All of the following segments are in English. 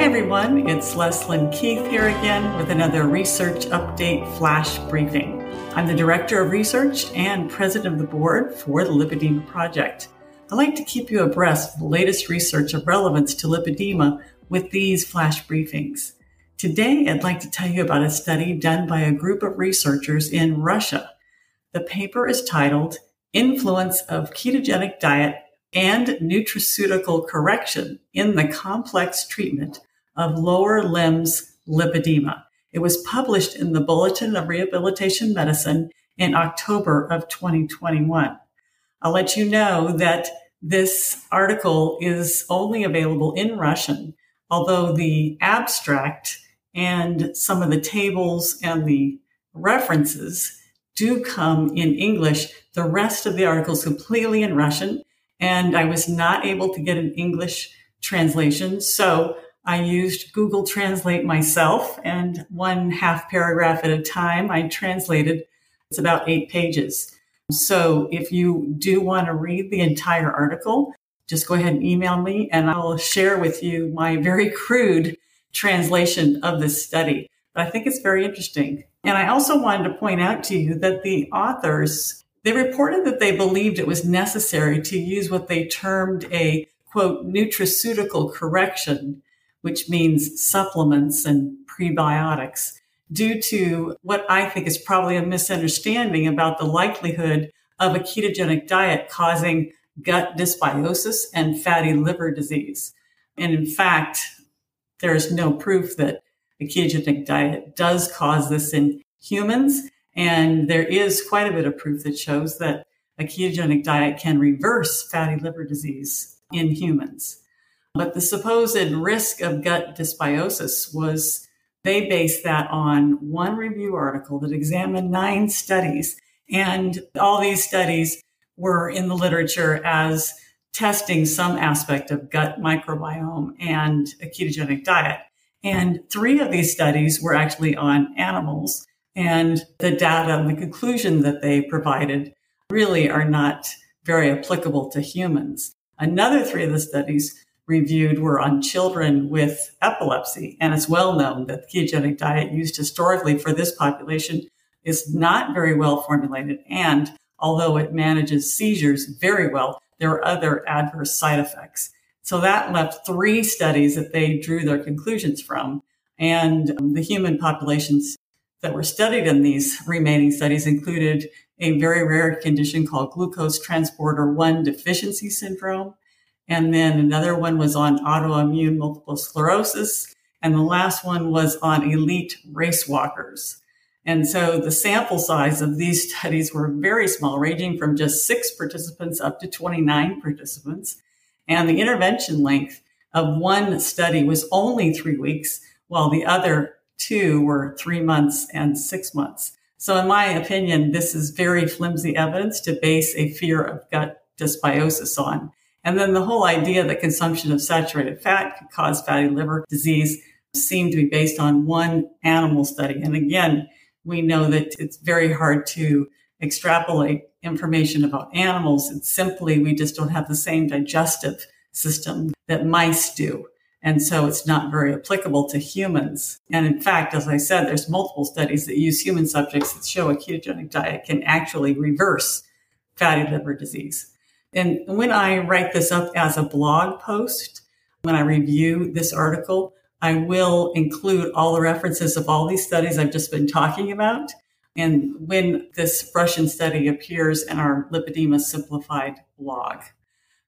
Hi, everyone. It's Leslyn Keith here again with another research update flash briefing. I'm the Director of Research and President of the Board for the Lipedema Project. I like to keep you abreast of the latest research of relevance to lipedema with these flash briefings. Today, I'd like to tell you about a study done by a group of researchers in Russia. The paper is titled Influence of Ketogenic Diet and nutraceutical correction in the complex treatment of lower limbs lipedema. It was published in the Bulletin of Rehabilitation Medicine in October of 2021. I'll let you know that this article is only available in Russian, although the abstract and some of the tables and the references do come in English. The rest of the article is completely in Russian and I was not able to get an English translation. So I used Google Translate myself and one half paragraph at a time. I translated. It's about eight pages. So if you do want to read the entire article, just go ahead and email me and I'll share with you my very crude translation of this study. But I think it's very interesting. And I also wanted to point out to you that the authors they reported that they believed it was necessary to use what they termed a quote nutraceutical correction, which means supplements and prebiotics, due to what I think is probably a misunderstanding about the likelihood of a ketogenic diet causing gut dysbiosis and fatty liver disease. And in fact, there is no proof that a ketogenic diet does cause this in humans. And there is quite a bit of proof that shows that a ketogenic diet can reverse fatty liver disease in humans. But the supposed risk of gut dysbiosis was, they based that on one review article that examined nine studies. And all these studies were in the literature as testing some aspect of gut microbiome and a ketogenic diet. And three of these studies were actually on animals and the data and the conclusion that they provided really are not very applicable to humans. Another three of the studies reviewed were on children with epilepsy. And it's well known that the ketogenic diet used historically for this population is not very well formulated. And although it manages seizures very well, there are other adverse side effects. So that left three studies that they drew their conclusions from. And um, the human populations that were studied in these remaining studies included a very rare condition called glucose transporter 1 deficiency syndrome. And then another one was on autoimmune multiple sclerosis. And the last one was on elite race walkers. And so the sample size of these studies were very small, ranging from just six participants up to 29 participants. And the intervention length of one study was only three weeks, while the other two were three months and six months. So in my opinion, this is very flimsy evidence to base a fear of gut dysbiosis on. And then the whole idea that consumption of saturated fat could cause fatty liver disease seemed to be based on one animal study. And again, we know that it's very hard to extrapolate information about animals. It's simply, we just don't have the same digestive system that mice do. And so it's not very applicable to humans. And in fact, as I said, there's multiple studies that use human subjects that show a ketogenic diet can actually reverse fatty liver disease. And when I write this up as a blog post, when I review this article, I will include all the references of all these studies I've just been talking about. And when this Russian study appears in our Lipedema Simplified blog.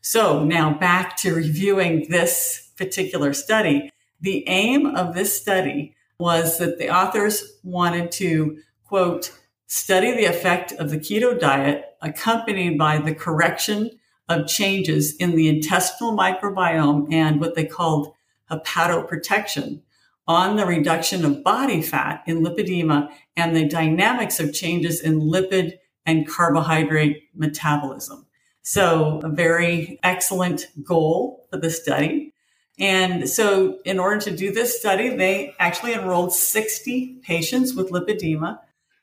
So now back to reviewing this particular study. The aim of this study was that the authors wanted to, quote, study the effect of the keto diet accompanied by the correction of changes in the intestinal microbiome and what they called hepatoprotection on the reduction of body fat in lipedema and the dynamics of changes in lipid and carbohydrate metabolism. So a very excellent goal for the study. And so, in order to do this study, they actually enrolled 60 patients with lipedema,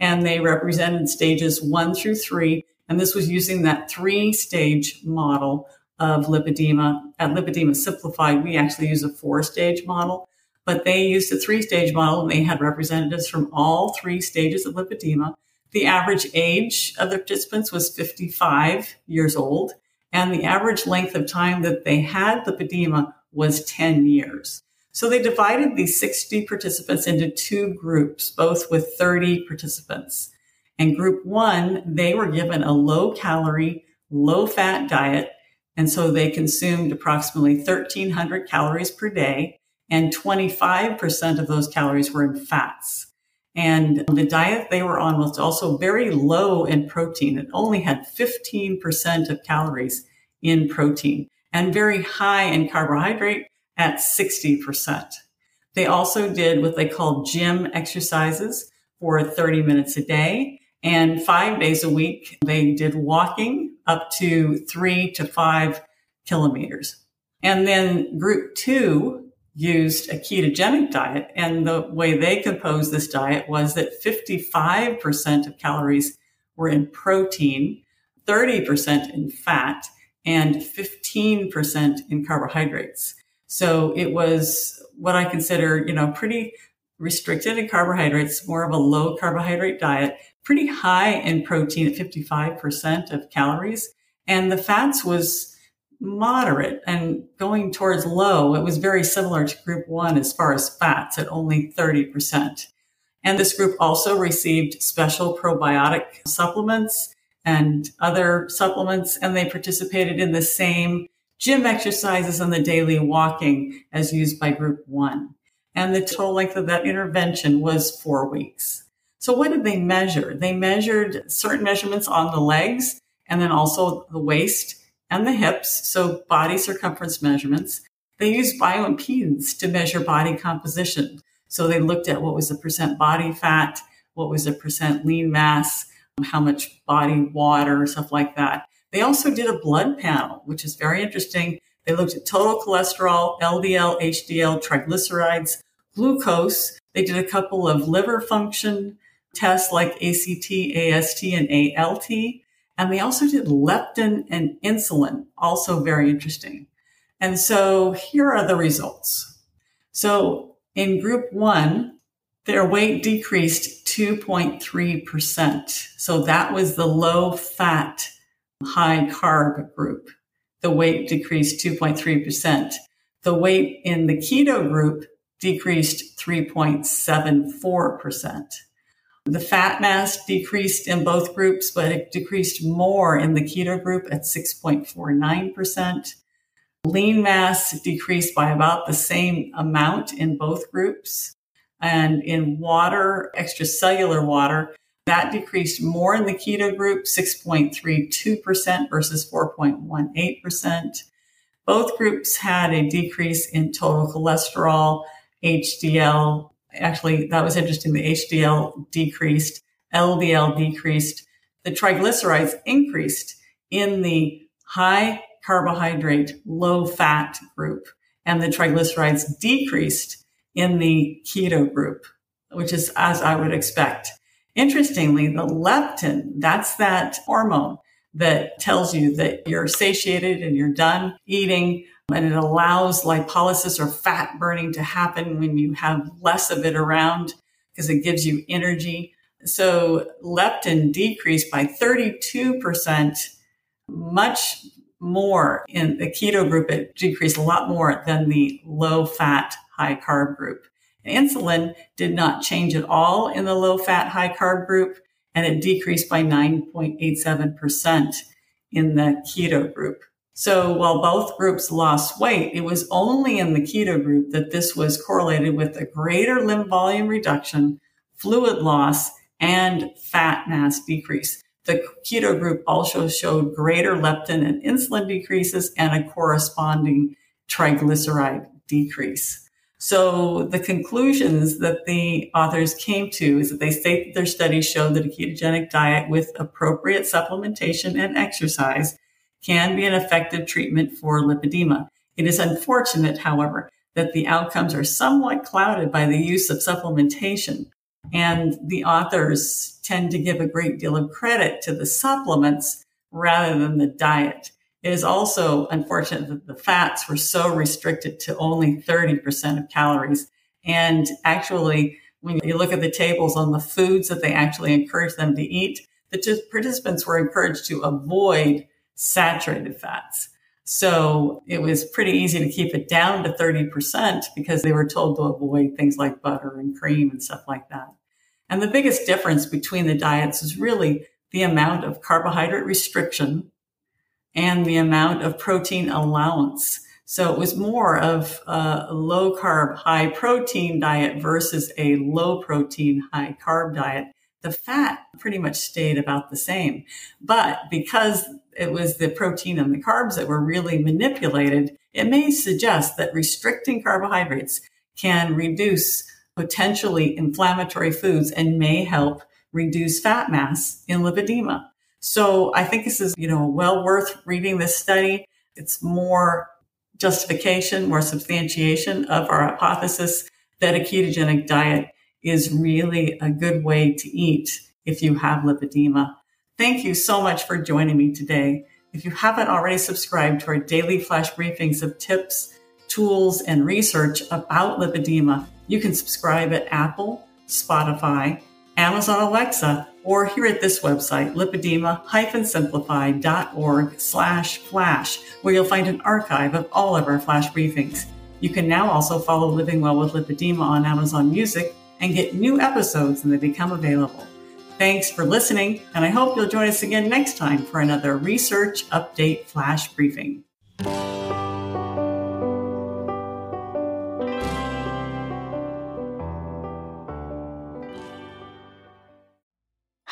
and they represented stages one through three. And this was using that three stage model of lipedema. At Lipedema Simplified, we actually use a four stage model. but they used a three stage model and they had representatives from all three stages of lipedema. The average age of the participants was 55 years old, and the average length of time that they had lipedema was 10 years. So they divided these 60 participants into two groups, both with 30 participants. And group one, they were given a low calorie, low fat diet. And so they consumed approximately 1300 calories per day and 25% of those calories were in fats. And the diet they were on was also very low in protein. It only had 15% of calories in protein and very high in carbohydrate at 60%. They also did what they called gym exercises for 30 minutes a day. And five days a week, they did walking up to three to five kilometers. And then group two used a ketogenic diet. And the way they composed this diet was that 55% of calories were in protein, 30% in fat, and 15% in carbohydrates. So it was what I consider, you know, pretty restricted in carbohydrates, more of a low carbohydrate diet, pretty high in protein at 55% of calories. And the fats was moderate and going towards low. It was very similar to group one as far as fats at only 30%. And this group also received special probiotic supplements and other supplements, and they participated in the same gym exercises and the daily walking as used by group one. And the total length of that intervention was four weeks. So what did they measure? They measured certain measurements on the legs and then also the waist and the hips. So body circumference measurements. They used bioimpedance to measure body composition. So they looked at what was the percent body fat, what was the percent lean mass, how much body water, stuff like that. They also did a blood panel, which is very interesting. They looked at total cholesterol, LDL, HDL, triglycerides, glucose. They did a couple of liver function tests like ACT, AST, and ALT. And they also did leptin and insulin, also very interesting. And so here are the results. So in group one, their weight decreased 2.3%. So that was the low fat high carb group, the weight decreased 2.3%. The weight in the keto group decreased 3.74%. The fat mass decreased in both groups, but it decreased more in the keto group at 6.49%. Lean mass decreased by about the same amount in both groups. And in water, extracellular water, that decreased more in the keto group, 6.32% versus 4.18%. Both groups had a decrease in total cholesterol, HDL. Actually, that was interesting. The HDL decreased, LDL decreased. The triglycerides increased in the high carbohydrate, low fat group, and the triglycerides decreased in the keto group, which is as I would expect. Interestingly, the leptin, that's that hormone that tells you that you're satiated and you're done eating. And it allows lipolysis or fat burning to happen when you have less of it around because it gives you energy. So leptin decreased by 32%, much more in the keto group. It decreased a lot more than the low fat, high carb group. Insulin did not change at all in the low fat, high carb group, and it decreased by 9.87% in the keto group. So while both groups lost weight, it was only in the keto group that this was correlated with a greater limb volume reduction, fluid loss, and fat mass decrease. The keto group also showed greater leptin and insulin decreases and a corresponding triglyceride decrease. So the conclusions that the authors came to is that they state that their studies showed that a ketogenic diet with appropriate supplementation and exercise can be an effective treatment for lipedema. It is unfortunate, however, that the outcomes are somewhat clouded by the use of supplementation. And the authors tend to give a great deal of credit to the supplements rather than the diet. It is also unfortunate that the fats were so restricted to only 30% of calories And actually, when you look at the tables on the foods that they actually encourage them to eat, the participants were encouraged to avoid saturated fats. So it was pretty easy to keep it down to 30% because they were told to avoid things like butter and cream and stuff like that. And the biggest difference between the diets is really the amount of carbohydrate restriction and the amount of protein allowance. So it was more of a low carb, high protein diet versus a low protein, high carb diet. The fat pretty much stayed about the same. But because it was the protein and the carbs that were really manipulated, it may suggest that restricting carbohydrates can reduce potentially inflammatory foods and may help reduce fat mass in lipedema. So I think this is, you know, well worth reading this study. It's more justification, more substantiation of our hypothesis that a ketogenic diet is really a good way to eat if you have lipedema. Thank you so much for joining me today. If you haven't already subscribed to our daily flash briefings of tips, tools, and research about lipedema, you can subscribe at Apple, Spotify, Amazon Alexa, or here at this website, lipedema-simplified.org slash flash, where you'll find an archive of all of our flash briefings. You can now also follow Living Well with Lipedema on Amazon Music and get new episodes when they become available. Thanks for listening, and I hope you'll join us again next time for another Research Update Flash Briefing.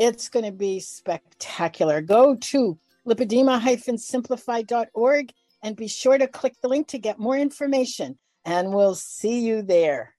It's going to be spectacular. Go to lipedema-simplified.org and be sure to click the link to get more information. And we'll see you there.